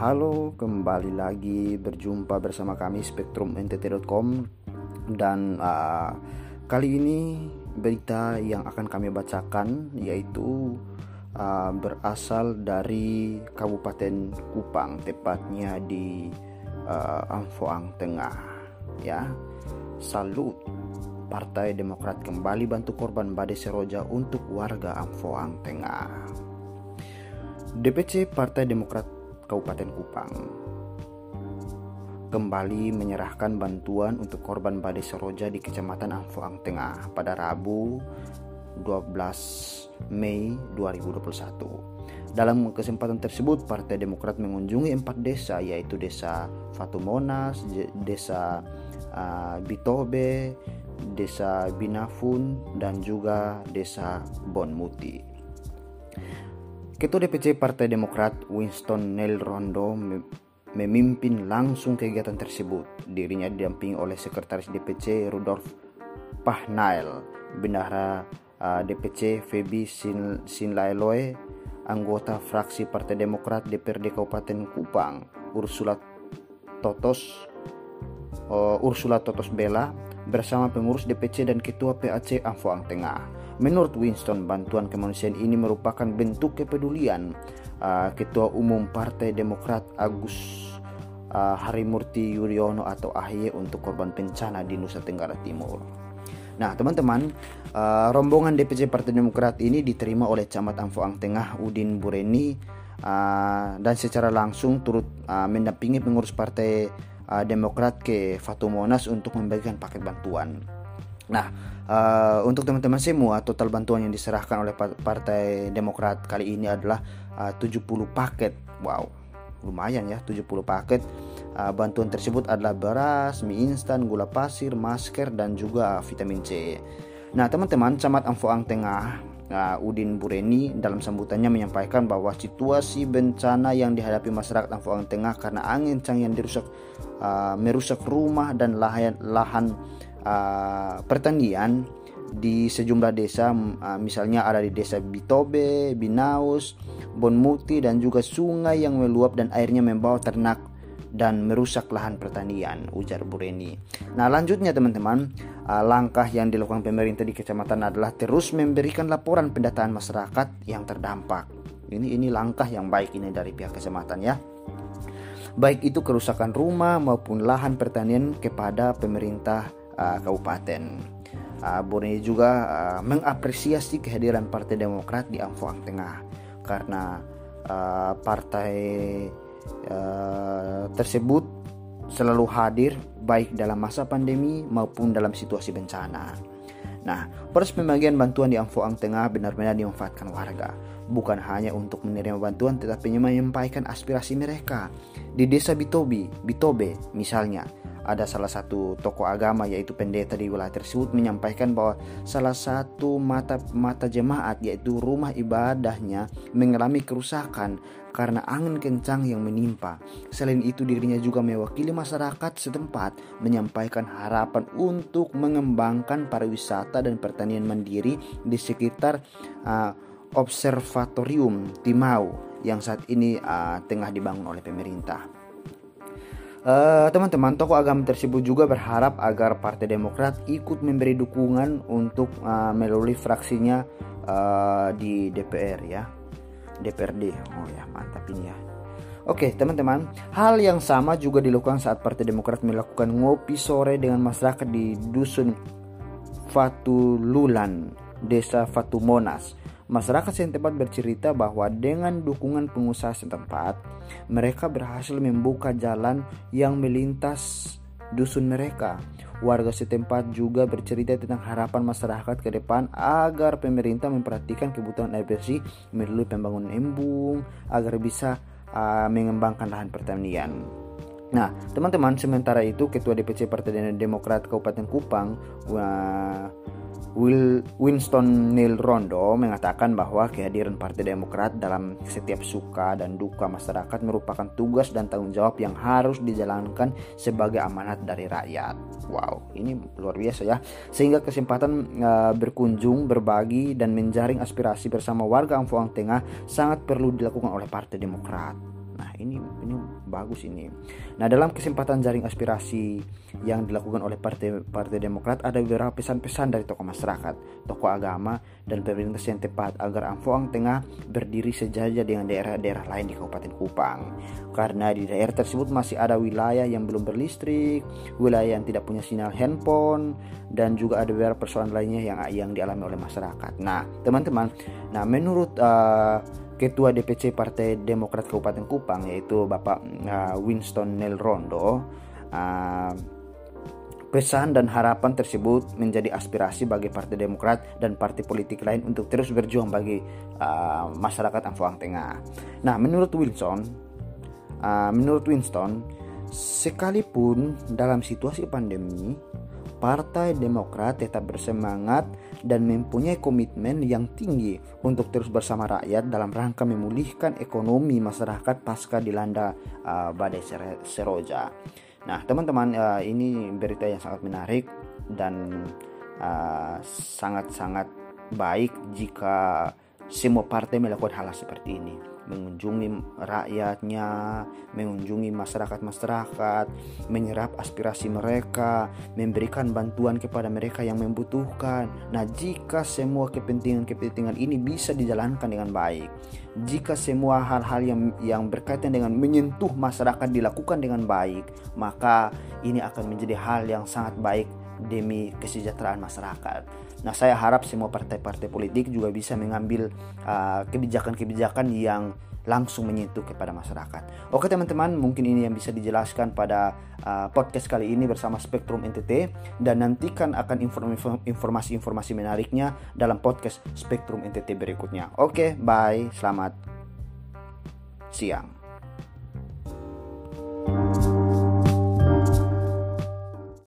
halo, kembali lagi berjumpa bersama kami spektrumntt.com dan uh, kali ini berita yang akan kami bacakan yaitu uh, berasal dari Kabupaten Kupang, tepatnya di uh, Amfoang Tengah. Ya, salut. Partai Demokrat kembali bantu korban badai Seroja untuk warga Amfoang Tengah. DPC Partai Demokrat Kabupaten Kupang kembali menyerahkan bantuan untuk korban badai Seroja di Kecamatan Amfoang Tengah pada Rabu 12 Mei 2021. Dalam kesempatan tersebut, Partai Demokrat mengunjungi empat desa yaitu Desa Fatumonas, Desa uh, Bitobe, Desa Binafun, dan juga Desa Bonmuti. Ketua DPC Partai Demokrat Winston Nel Rondo memimpin langsung kegiatan tersebut. Dirinya didampingi oleh Sekretaris DPC Rudolf Pahnail, Bendahara DPC Febi Sin anggota fraksi Partai Demokrat DPRD Kabupaten Kupang Ursula Totos Ursula Totos Bella bersama pengurus DPC dan Ketua PAC Amfoang Tengah. Menurut Winston, bantuan kemanusiaan ini merupakan bentuk kepedulian uh, Ketua Umum Partai Demokrat Agus uh, Harimurti Yudhoyono atau AHY untuk korban bencana di Nusa Tenggara Timur. Nah, teman-teman, uh, rombongan DPC Partai Demokrat ini diterima oleh Camat Amfoang Tengah Udin Bureni uh, dan secara langsung turut uh, mendampingi pengurus Partai uh, Demokrat ke Fatu Monas untuk membagikan paket bantuan. Nah, uh, untuk teman-teman semua, total bantuan yang diserahkan oleh Partai Demokrat kali ini adalah uh, 70 paket. Wow, lumayan ya, 70 paket. Uh, bantuan tersebut adalah beras, mie instan, gula pasir, masker, dan juga vitamin C. Nah, teman-teman, Camat Amfoang Tengah uh, Udin Bureni dalam sambutannya menyampaikan bahwa situasi bencana yang dihadapi masyarakat Amfoang Tengah karena angin kencang yang dirusak uh, merusak rumah dan lahan lahan uh, pertanian di sejumlah desa uh, misalnya ada di desa Bitobe, Binaus, Bonmuti dan juga sungai yang meluap dan airnya membawa ternak dan merusak lahan pertanian ujar Bureni. Nah lanjutnya teman-teman uh, langkah yang dilakukan pemerintah di kecamatan adalah terus memberikan laporan pendataan masyarakat yang terdampak. Ini ini langkah yang baik ini dari pihak kecamatan ya baik itu kerusakan rumah maupun lahan pertanian kepada pemerintah uh, kabupaten. Uh, Borneo juga uh, mengapresiasi kehadiran Partai Demokrat di Amfoang Tengah karena uh, partai uh, tersebut selalu hadir baik dalam masa pandemi maupun dalam situasi bencana. Nah, proses pembagian bantuan di Amfoang Tengah benar-benar dimanfaatkan warga, bukan hanya untuk menerima bantuan tetapi menyampaikan aspirasi mereka. Di desa Bitobi, Bitobe misalnya, ada salah satu tokoh agama yaitu pendeta di wilayah tersebut menyampaikan bahwa salah satu mata mata jemaat yaitu rumah ibadahnya mengalami kerusakan karena angin kencang yang menimpa. Selain itu dirinya juga mewakili masyarakat setempat menyampaikan harapan untuk mengembangkan pariwisata dan pertanian mandiri di sekitar uh, observatorium Timau yang saat ini uh, tengah dibangun oleh pemerintah. Eh, teman-teman, uh, tokoh agama tersebut juga berharap agar Partai Demokrat ikut memberi dukungan untuk uh, melalui fraksinya uh, di DPR ya, DPRD. Oh ya, mantap ini ya. Oke, teman-teman, hal yang sama juga dilakukan saat Partai Demokrat melakukan ngopi sore dengan masyarakat di dusun Fatululan, Desa Fatumonas Masyarakat setempat bercerita bahwa dengan dukungan pengusaha setempat, mereka berhasil membuka jalan yang melintas dusun mereka. Warga setempat juga bercerita tentang harapan masyarakat ke depan agar pemerintah memperhatikan kebutuhan air bersih melalui pembangunan embung agar bisa uh, mengembangkan lahan pertanian. Nah, teman-teman, sementara itu Ketua DPC Partai Demokrat Kabupaten Kupang, Will Winston Neil Rondo mengatakan bahwa kehadiran Partai Demokrat dalam setiap suka dan duka masyarakat merupakan tugas dan tanggung jawab yang harus dijalankan sebagai amanat dari rakyat. Wow, ini luar biasa ya. Sehingga kesempatan uh, berkunjung, berbagi dan menjaring aspirasi bersama warga Amfoang Tengah sangat perlu dilakukan oleh Partai Demokrat. Nah, ini ini bagus ini. Nah dalam kesempatan jaring aspirasi yang dilakukan oleh partai partai Demokrat ada beberapa pesan-pesan dari tokoh masyarakat tokoh agama dan pemerintah yang tepat agar Amfoang Tengah berdiri sejajar dengan daerah-daerah lain di Kabupaten Kupang. Karena di daerah tersebut masih ada wilayah yang belum berlistrik wilayah yang tidak punya sinyal handphone dan juga ada beberapa persoalan lainnya yang yang dialami oleh masyarakat. Nah teman-teman nah menurut uh, Ketua DPC Partai Demokrat Kabupaten Kupang yaitu Bapak uh, Winston Nelrondo uh, pesan dan harapan tersebut menjadi aspirasi bagi Partai Demokrat dan partai politik lain untuk terus berjuang bagi uh, masyarakat Amfuang Tengah. Nah, menurut Wilson, menurut Winston, sekalipun dalam situasi pandemi, Partai Demokrat tetap bersemangat dan mempunyai komitmen yang tinggi untuk terus bersama rakyat dalam rangka memulihkan ekonomi masyarakat pasca dilanda uh, badai seroja. Nah, teman-teman, uh, ini berita yang sangat menarik dan uh, sangat-sangat uh, baik jika semua partai melakukan hal seperti ini mengunjungi rakyatnya, mengunjungi masyarakat-masyarakat, menyerap aspirasi mereka, memberikan bantuan kepada mereka yang membutuhkan. Nah, jika semua kepentingan-kepentingan ini bisa dijalankan dengan baik, jika semua hal-hal yang yang berkaitan dengan menyentuh masyarakat dilakukan dengan baik, maka ini akan menjadi hal yang sangat baik demi kesejahteraan masyarakat. Nah, saya harap semua partai-partai politik juga bisa mengambil uh, kebijakan-kebijakan uh, yang langsung menyentuh kepada masyarakat. Oke teman-teman, mungkin ini yang bisa dijelaskan pada uh, podcast kali ini bersama Spektrum NTT dan nantikan akan informasi-informasi menariknya dalam podcast Spektrum NTT berikutnya. Oke, bye. Selamat siang. thank you